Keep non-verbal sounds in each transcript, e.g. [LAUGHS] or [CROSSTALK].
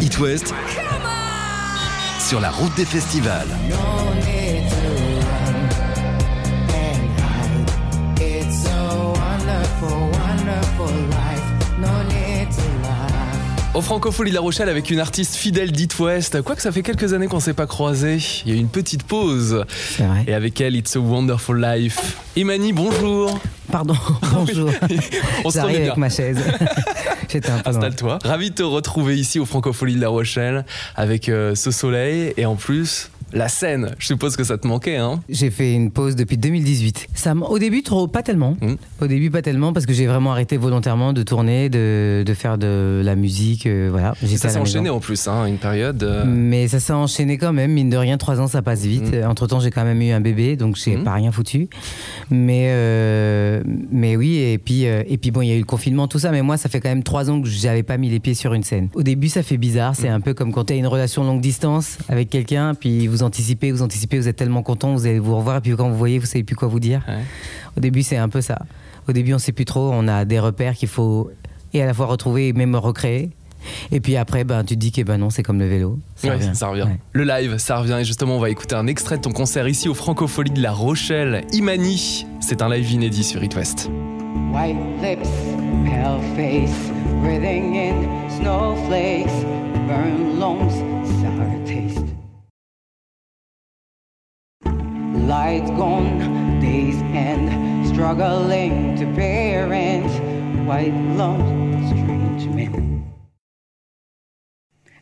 It West sur la route des festivals. Au Francofolie La Rochelle avec une artiste fidèle d'It West. Quoique ça fait quelques années qu'on s'est pas croisés. Il y a eu une petite pause. C'est vrai. Et avec elle, It's a Wonderful Life. Imani, bonjour. Pardon, [LAUGHS] bonjour. [LAUGHS] On se avec ma chaise. [LAUGHS] J'étais un peu. Installe-toi. Ravi de te retrouver ici au Francofolie de La Rochelle avec euh, ce soleil et en plus la scène. Je suppose que ça te manquait, hein J'ai fait une pause depuis 2018. Ça, m- au début, trop, pas tellement. Mm. Au début, pas tellement parce que j'ai vraiment arrêté volontairement de tourner, de, de faire de la musique. euh, voilà. Ça s'est enchaîné en plus, hein, une période. euh, Mais ça s'est enchaîné quand même, mine de rien, trois ans ça passe vite. Entre temps, j'ai quand même eu un bébé, donc j'ai Mhm. pas rien foutu. Mais, euh, mais oui, et puis, euh, et puis bon, il y a eu le confinement, tout ça, mais moi, ça fait quand même trois ans que j'avais pas mis les pieds sur une scène. Au début, ça fait bizarre, c'est un peu comme quand tu as une relation longue distance avec quelqu'un, puis vous anticipez, vous anticipez, vous êtes tellement content, vous allez vous revoir, et puis quand vous voyez, vous savez plus quoi vous dire. Ouais. Au début, c'est un peu ça. Au début, on sait plus trop, on a des repères qu'il faut et à la fois retrouver et même recréer. Et puis après, ben, tu te dis que ben non, c'est comme le vélo. Ouais, ça revient. Ouais. Le live, ça revient. Et justement, on va écouter un extrait de ton concert ici au Francofolie de La Rochelle. Imani, c'est un live inédit sur It West. White lips, pale face, breathing in snowflakes, burn lungs, struggling to pay rent. White lungs, strange men.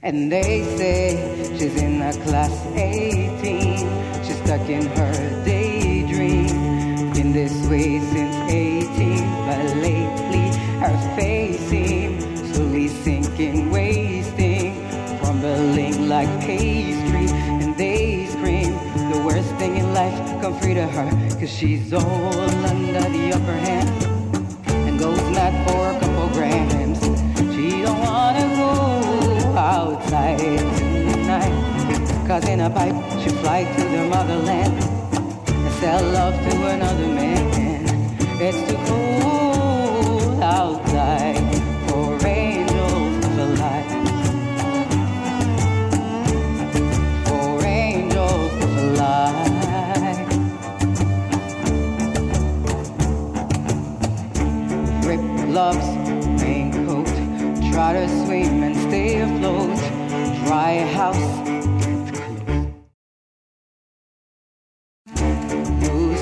And they say she's in a class 18. She's stuck in her daydream. Been this way since 18, but lately her face seems slowly sinking, wasting, crumbling like pastry. And they scream the worst thing in life come free to her, cause she's all under the upper hand and goes mad for a couple grams. She don't wanna go outside tonight. Cause in a pipe she fly to the motherland and sell love to another man. It's too cold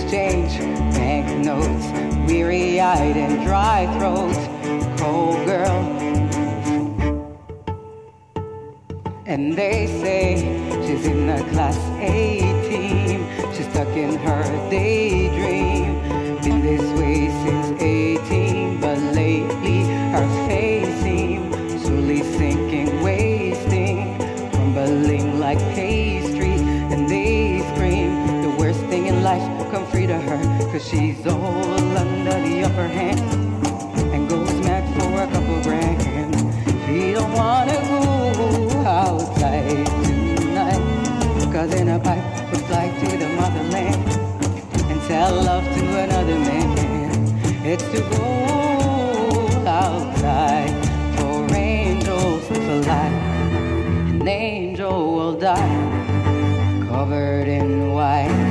Loose change, banknotes. Weary eyed and dry throat. Cold girl. And they say she's in the class A team. She's stuck in her daydream. Been this way since 18, but lately her face seems slowly sinking, wasting, crumbling like pastry. And they scream the worst thing in life free to her, cause she's all under the upper hand and goes mad for a couple grams. She don't wanna go outside tonight, cause in a pipe we fly to the motherland and sell love to another man. It's too cold outside for angels to fly. An angel will die covered in white.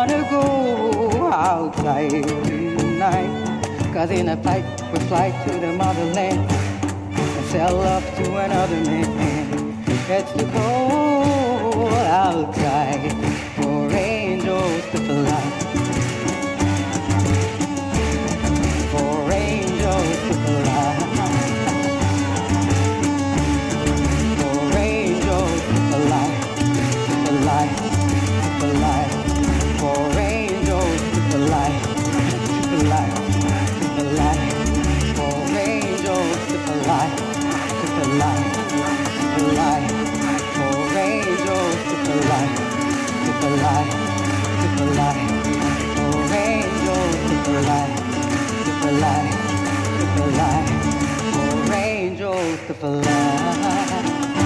Wanna go outside tonight. Cause in a fight we fly to the motherland and sell love to another man. It's too cold outside a light, tip a light, tip a light. Oh angel, tip a light, tip a light, tip a light. Oh angel, tip a light.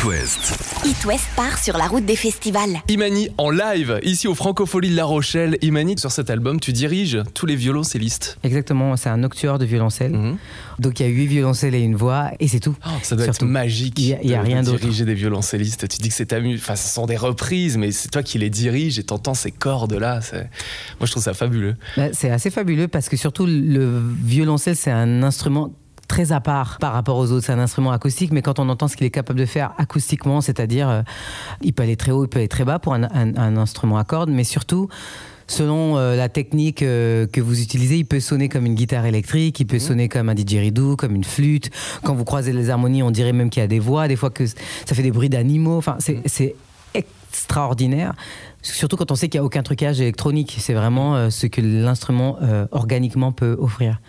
It West. It West part sur la route des festivals. Imani en live, ici au Francophonie de La Rochelle. Imani, sur cet album, tu diriges tous les violoncellistes. Exactement, c'est un octuor de violoncelle. Mhm. Donc il y a huit violoncelles et une voix, et c'est tout. Oh, ça doit Surtout. être magique. Il y a- il y a de- rien de d'autre. diriger des violoncellistes. Tu dis que c'est ta mu- Enfin, ce sont des reprises, mais c'est toi qui les diriges et t'entends ces cordes là. c'est- Moi, je trouve ça fabuleux. Bah, C'est assez fabuleux parce que surtout le violoncelle, c'est un instrument très à part par rapport aux autres. C'est un instrument acoustique, mais quand on entend ce qu'il est capable de faire acoustiquement, c'est-à-dire euh, il peut aller très haut, il peut aller très bas pour un, un- un instrument à cordes, mais surtout selon euh, la technique euh, que vous utilisez, il peut sonner comme une guitare électrique, il peut sonner comme un didgeridoo, comme une flûte. Quand vous croisez les harmonies, on dirait même qu'il y a des voix, des fois que ça fait des bruits d'animaux. Enfin, c'est c'est extraordinaire. Surtout quand on sait qu'il n'y a aucun trucage électronique. C'est vraiment euh, ce que l'instrument euh, organiquement peut offrir.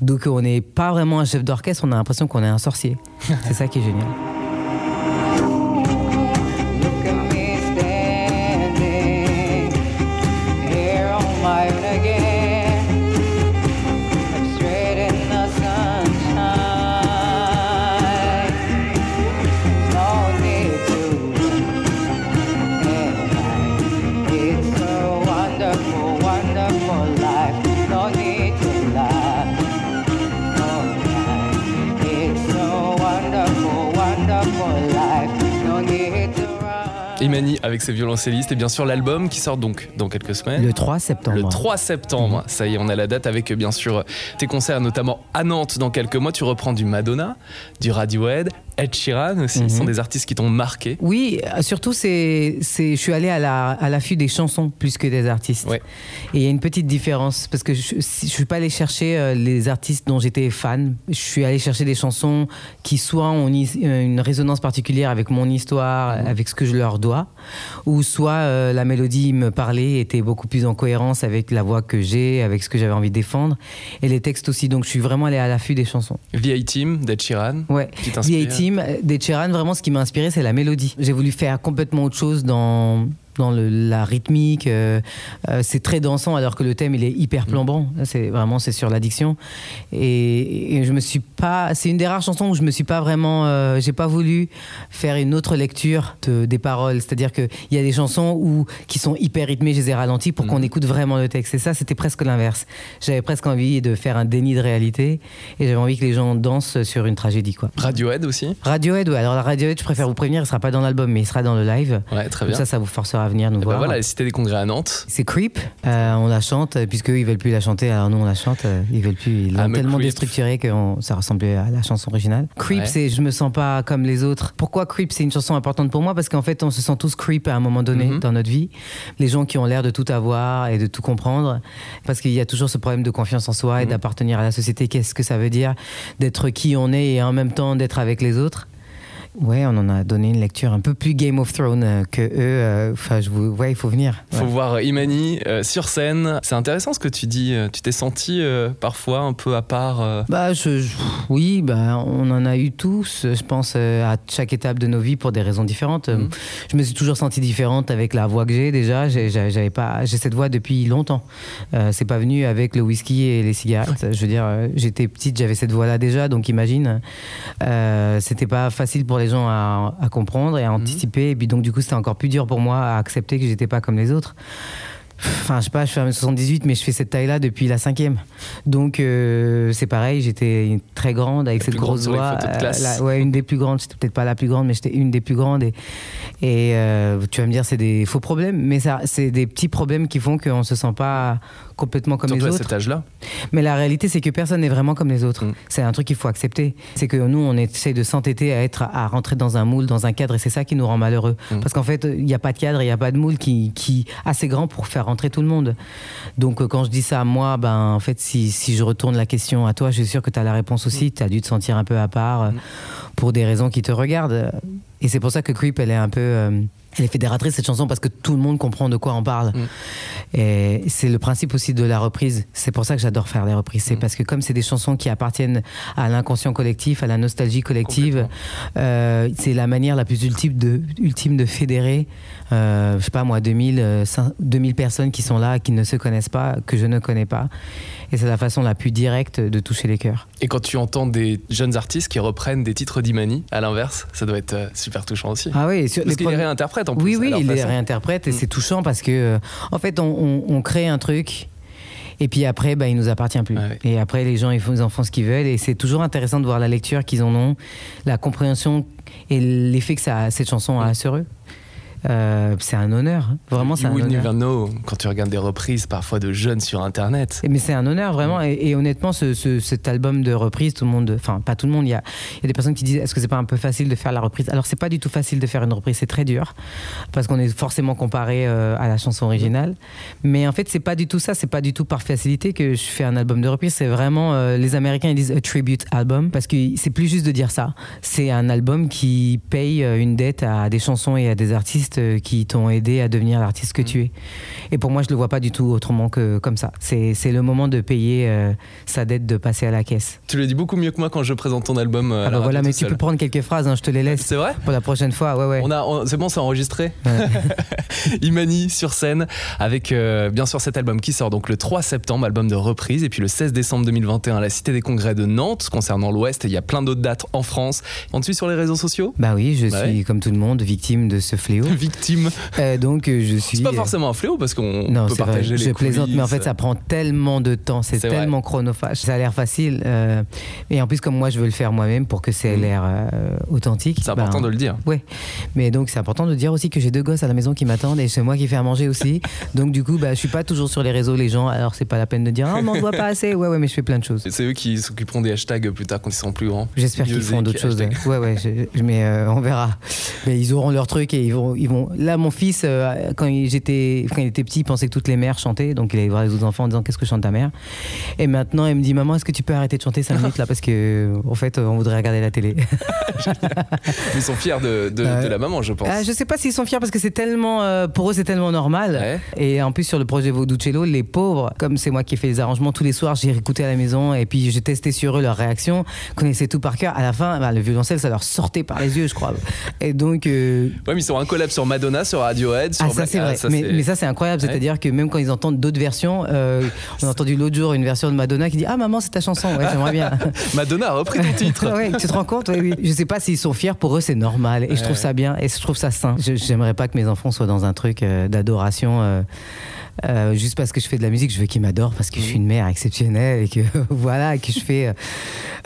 Donc on n'est pas vraiment un chef d'orchestre, on a l'impression qu'on est un sorcier. C'est ça qui est génial. Imani avec ses violoncellistes et bien sûr l'album qui sort donc dans quelques semaines. Le 3 septembre. Le 3 septembre, ça y est, on a la date avec bien sûr tes concerts, notamment à Nantes dans quelques mois. Tu reprends du Madonna, du Radiohead, Ed Sheeran aussi. Ce sont des artistes qui t'ont marqué. Oui, euh, surtout, c'est, je suis allé à, la, à l'affût des chansons plus que des artistes. Ouais. Et il y a une petite différence, parce que je ne suis pas allé chercher euh, les artistes dont j'étais fan. Je suis allé chercher des chansons qui soit ont une, une résonance particulière avec mon histoire, avec ce que je leur dois, ou soit euh, la mélodie me parlait, était beaucoup plus en cohérence avec la voix que j'ai, avec ce que j'avais envie de défendre, et les textes aussi. Donc je suis vraiment allé à l'affût des chansons. VA Team d'Ed Sheeran. Ouais. Qui t'inspire. Des Sheeran, vraiment, ce qui m'a inspiré, c'est la mélodie. J'ai voulu faire complètement autre chose dans dans le- la rythmique, euh, euh, c'est très dansant alors que le thème il est hyper plombant. Là, C'est vraiment c'est sur l'addiction et, et je me suis pas. C'est une des rares chansons où je me suis pas vraiment. euh, J'ai pas voulu faire une autre lecture de- des paroles. C'est-à-dire que il y a des chansons où qui sont hyper rythmées, je les ai ralenties pour qu'on écoute vraiment le texte. Et ça, c'était presque l'inverse. J'avais presque envie de faire un déni de réalité et j'avais envie que les gens dansent sur une tragédie quoi. Radiohead aussi? Radiohead, ouais. Alors la Radiohead, je préfère vous prévenir, il sera pas dans l'album, mais il sera dans le live. Ouais, très Comme bien. ça, ça vous forcera à venir nous Et ben voir. voilà, la Cité des Congrès à Nantes. C'est Creep, euh, on la chante, euh, puisqu'eux ils veulent plus la chanter, alors nous on la chante, euh, ils veulent plus, ils Ah, l'ont mais tellement Creep. déstructuré que on- ça ressemblait à la chanson originale. Creep, Ouais. c'est je me sens pas comme les autres. Pourquoi Creep, c'est une chanson importante pour moi Parce qu'en fait, on se sent tous creep à un moment donné Mhm. dans notre vie. Les gens qui ont l'air de tout avoir et de tout comprendre, parce qu'il y a toujours ce problème de confiance en soi et Mhm. d'appartenir à la société. Qu'est-ce que ça veut dire d'être qui on est et en même temps d'être avec les autres? Ouais, on en a donné une lecture un peu plus Game of Thrones euh, que eux. euh, Enfin, je vous, ouais, il faut venir. Faut Ouais. voir Imani euh, sur scène. C'est intéressant ce que tu dis. Tu t'es senti euh, parfois un peu à part. euh, Bah, je, je- oui, bah, on en a eu tous, je pense, à chaque étape de nos vies pour des raisons différentes. Mhm. Je me suis toujours sentie différente avec la voix que j'ai déjà. J'avais pas, j'ai cette voix depuis longtemps. C'est pas venu avec le whisky et les cigarettes. Je veux dire, j'étais petite, j'avais cette voix-là déjà, donc imagine, c'était pas facile pour les gens à, à comprendre et à anticiper. Et puis donc du coup, c'était encore plus dur pour moi à accepter que j'étais pas comme les autres. Enfin, je sais pas, je fais 1m78, mais je fais cette taille-là depuis la cinquième. Donc, euh, c'est pareil, j'étais très grande avec La cette grande grosse voix. euh, la- ouais, une des plus grandes. J'étais peut-être pas la plus grande, mais j'étais une des plus grandes. Et, et euh, tu vas me dire, c'est des faux problèmes, mais ça, c'est des petits problèmes qui font qu'on se sent pas complètement comme surtout les à autres. cet âge-là. Mais la réalité, c'est que personne n'est vraiment comme les autres. Mm. C'est un truc qu'il faut accepter. C'est que nous, on essaie de s'entêter à être, à rentrer dans un moule, dans un cadre, et c'est ça qui nous rend malheureux. Mm. Parce qu'en fait, il n'y a pas de cadre, il n'y a pas de moule qui, qui assez grand pour faire rentrer tout le monde. Donc, euh, quand je dis ça à moi, ben, en fait, si, si je retourne la question à toi, je suis sûr que tu as la réponse aussi. Tu as dû te sentir un peu à part euh, pour des raisons qui te regardent. Et c'est pour ça que Creep, elle est un peu. euh, Elle est fédératrice cette chanson parce que tout le monde comprend de quoi on parle. Mm. Et c'est le principe aussi de la reprise. C'est pour ça que j'adore faire des reprises. C'est Mm. parce que comme c'est des chansons qui appartiennent à l'inconscient collectif, à la nostalgie collective, euh, c'est la manière la plus ultime de, ultime de fédérer, euh, je sais pas moi, 2000, euh, cin- 2000 personnes qui sont là, qui ne se connaissent pas, que je ne connais pas. Et c'est la façon la plus directe de toucher les cœurs. Et quand tu entends des jeunes artistes qui reprennent des titres d'Imani, à l'inverse, ça doit être euh, super touchant aussi. Ah oui, sur- Parce les qu'il les premiers- réinterprète en plus. Oui, oui, il les réinterprète et Mm. c'est touchant parce que, euh, en fait, on, on- on crée un truc. Et puis après, bah, il nous appartient plus. Et après, les gens, ils font, ils en font ce qu'ils veulent. Et c'est toujours intéressant de voir la lecture qu'ils en ont, la compréhension et l'effet que ça, cette chanson a sur eux. Euh, c'est un honneur. Vraiment, c'est un will honneur. never know quand tu regardes des reprises parfois de jeunes sur internet. Mais c'est un honneur vraiment. Et, et honnêtement ce, ce- cet album de reprise tout le monde enfin pas tout le monde il y a, y a des personnes qui disent est-ce que c'est pas un peu facile de faire la reprise? Alors c'est pas du tout facile de faire une reprise c'est très dur parce qu'on est forcément comparé euh, à la chanson originale. Mais en fait c'est pas du tout ça c'est pas du tout par facilité que je fais un album de reprise. C'est vraiment euh, les Américains ils disent a tribute album parce que c'est plus juste de dire ça. C'est un album qui paye une dette à des chansons et à des artistes euh, qui t'ont aidé à devenir l'artiste que tu es et pour moi, je le vois pas du tout autrement que comme ça. C'est le moment de payer euh, sa dette, de passer à la caisse. Tu le dis beaucoup mieux que moi quand je présente ton album. euh, Ah bah voilà, mais tu seul. peux prendre quelques phrases, hein, je te les laisse C'est vrai pour la prochaine fois. Ouais, ouais. on a, on- c'est bon, c'est enregistré. Ouais. [LAUGHS] Imani sur scène avec euh, bien sûr cet album qui sort donc le 3 septembre, album de reprise, et puis le 16 décembre 2021 à la Cité des Congrès de Nantes concernant l'Ouest. Et il y a plein d'autres dates en France. On te suit sur les réseaux sociaux? Bah oui, je Bah suis ouais. comme tout le monde victime de ce fléau. [LAUGHS] Victime. Euh, donc euh, je suis. C'est pas forcément un fléau parce qu'on peut c'est vrai. partager les Je plaisante, mais en fait, ça prend tellement de temps, c'est vrai. tellement chronophage. Ça a l'air facile. euh, et en plus, comme moi, je veux le faire moi-même pour que ça ait Mm. l'air euh, authentique. C'est important ben, de le dire. Ouais, mais donc c'est important de dire aussi que j'ai deux gosses à la maison qui m'attendent et c'est moi qui fais à manger aussi. [LAUGHS] donc du coup, bah, je suis pas toujours sur les réseaux, les gens. Alors c'est pas la peine de dire, ah, on m'en voit pas assez. Ouais, ouais, mais je fais plein de choses. C'est eux qui s'occuperont des hashtags plus tard quand ils seront plus grands. J'espère qu'ils font d'autres choses. Ouais, ouais, je- mais euh, on verra. Mais ils auront leur truc et ils vont, ils vont. Là, mon fils, euh, quand il, j'étais, quand il était petit, il pensait que toutes les mères chantaient, donc il allait voir les autres enfants en disant qu'est-ce que chante ta mère? Et maintenant, il me dit, maman, est-ce que tu peux arrêter de chanter 5 [LAUGHS] minutes là? Parce que en fait, on voudrait regarder la télé. [LAUGHS] Ils sont fiers de, de- Ouais. de la maman, je pense. Ah, je sais pas s'ils sont fiers parce que c'est tellement, euh, pour eux, c'est tellement normal. Ouais. Et en plus, sur le projet Vauducello, les pauvres, comme c'est moi qui ai fait les arrangements tous les soirs, j'ai écouté à la maison et puis j'ai testé sur eux leurs réactions, connaissaient tout par cœur. À la fin, bah, le violoncelle, ça leur sortait par les yeux, je crois. Et donc, euh, Ouais, mais ils sont un collab sur Madonna, sur Radiohead, sur ah, ça Black- c'est vrai. Ah, ça, mais, ça c'est incroyable, Ouais. c'est-à-dire que même quand ils entendent d'autres versions, euh, on a entendu l'autre jour une version de Madonna qui dit Ah maman, c'est ta chanson, ouais, j'aimerais bien. [LAUGHS] Madonna a repris ton titre. ouais, tu te rends compte? Ouais, oui. Je sais pas s'ils sont fiers, pour eux c'est normal. Et je trouve ça bien et je trouve ça sain. Je- J'aimerais pas que mes enfants soient dans un truc euh, d'adoration. euh, euh, juste parce que je fais de la musique, je veux qu'ils m'adorent parce que je suis une mère exceptionnelle et que [LAUGHS] voilà, que je fais euh,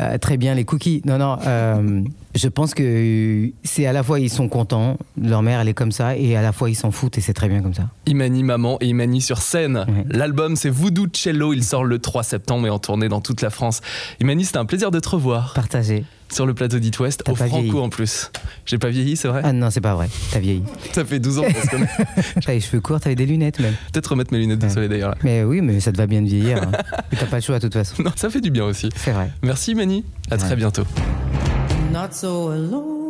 euh, très bien les cookies. Non, non, euh, je pense que c'est à la fois ils sont contents, leur mère elle est comme ça, et à la fois ils s'en foutent et c'est très bien comme ça. Imani Maman et Imani sur scène. Ouais. L'album c'est Voodoo Cello, il sort le 3 septembre et en tournée dans toute la France. Imani, c'était un plaisir de te revoir Partagez. Sur le plateau d'It West, au Franco vieilli. en plus. J'ai pas vieilli, c'est vrai Ah non, c'est pas vrai, t'as vieilli. Ça fait 12 ans qu'on se connaît. [LAUGHS] T'as les cheveux courts, t'avais des lunettes même. Peut-être remettre mes lunettes de soleil d'ailleurs. là. Mais oui, mais ça te va bien de vieillir. hein. T'as pas le choix de toute façon. [LAUGHS] Non, ça fait du bien aussi. C'est vrai. Merci Imani, à très bientôt. Not so alone.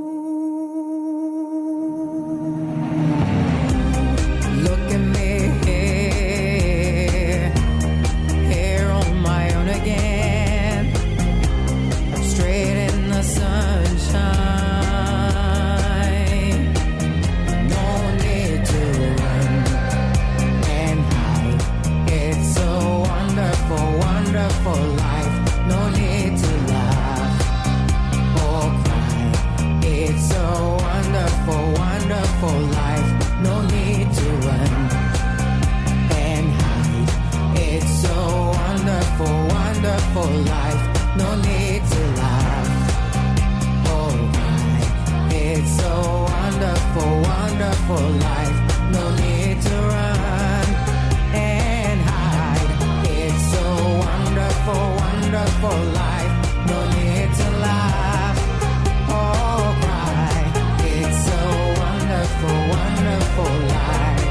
It's a wonderful, wonderful life.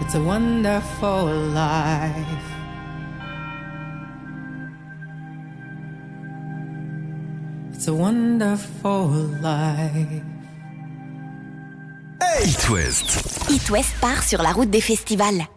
It's a wonderful life. It's It's a wonderful life. It West. It West part sur la route des festivals.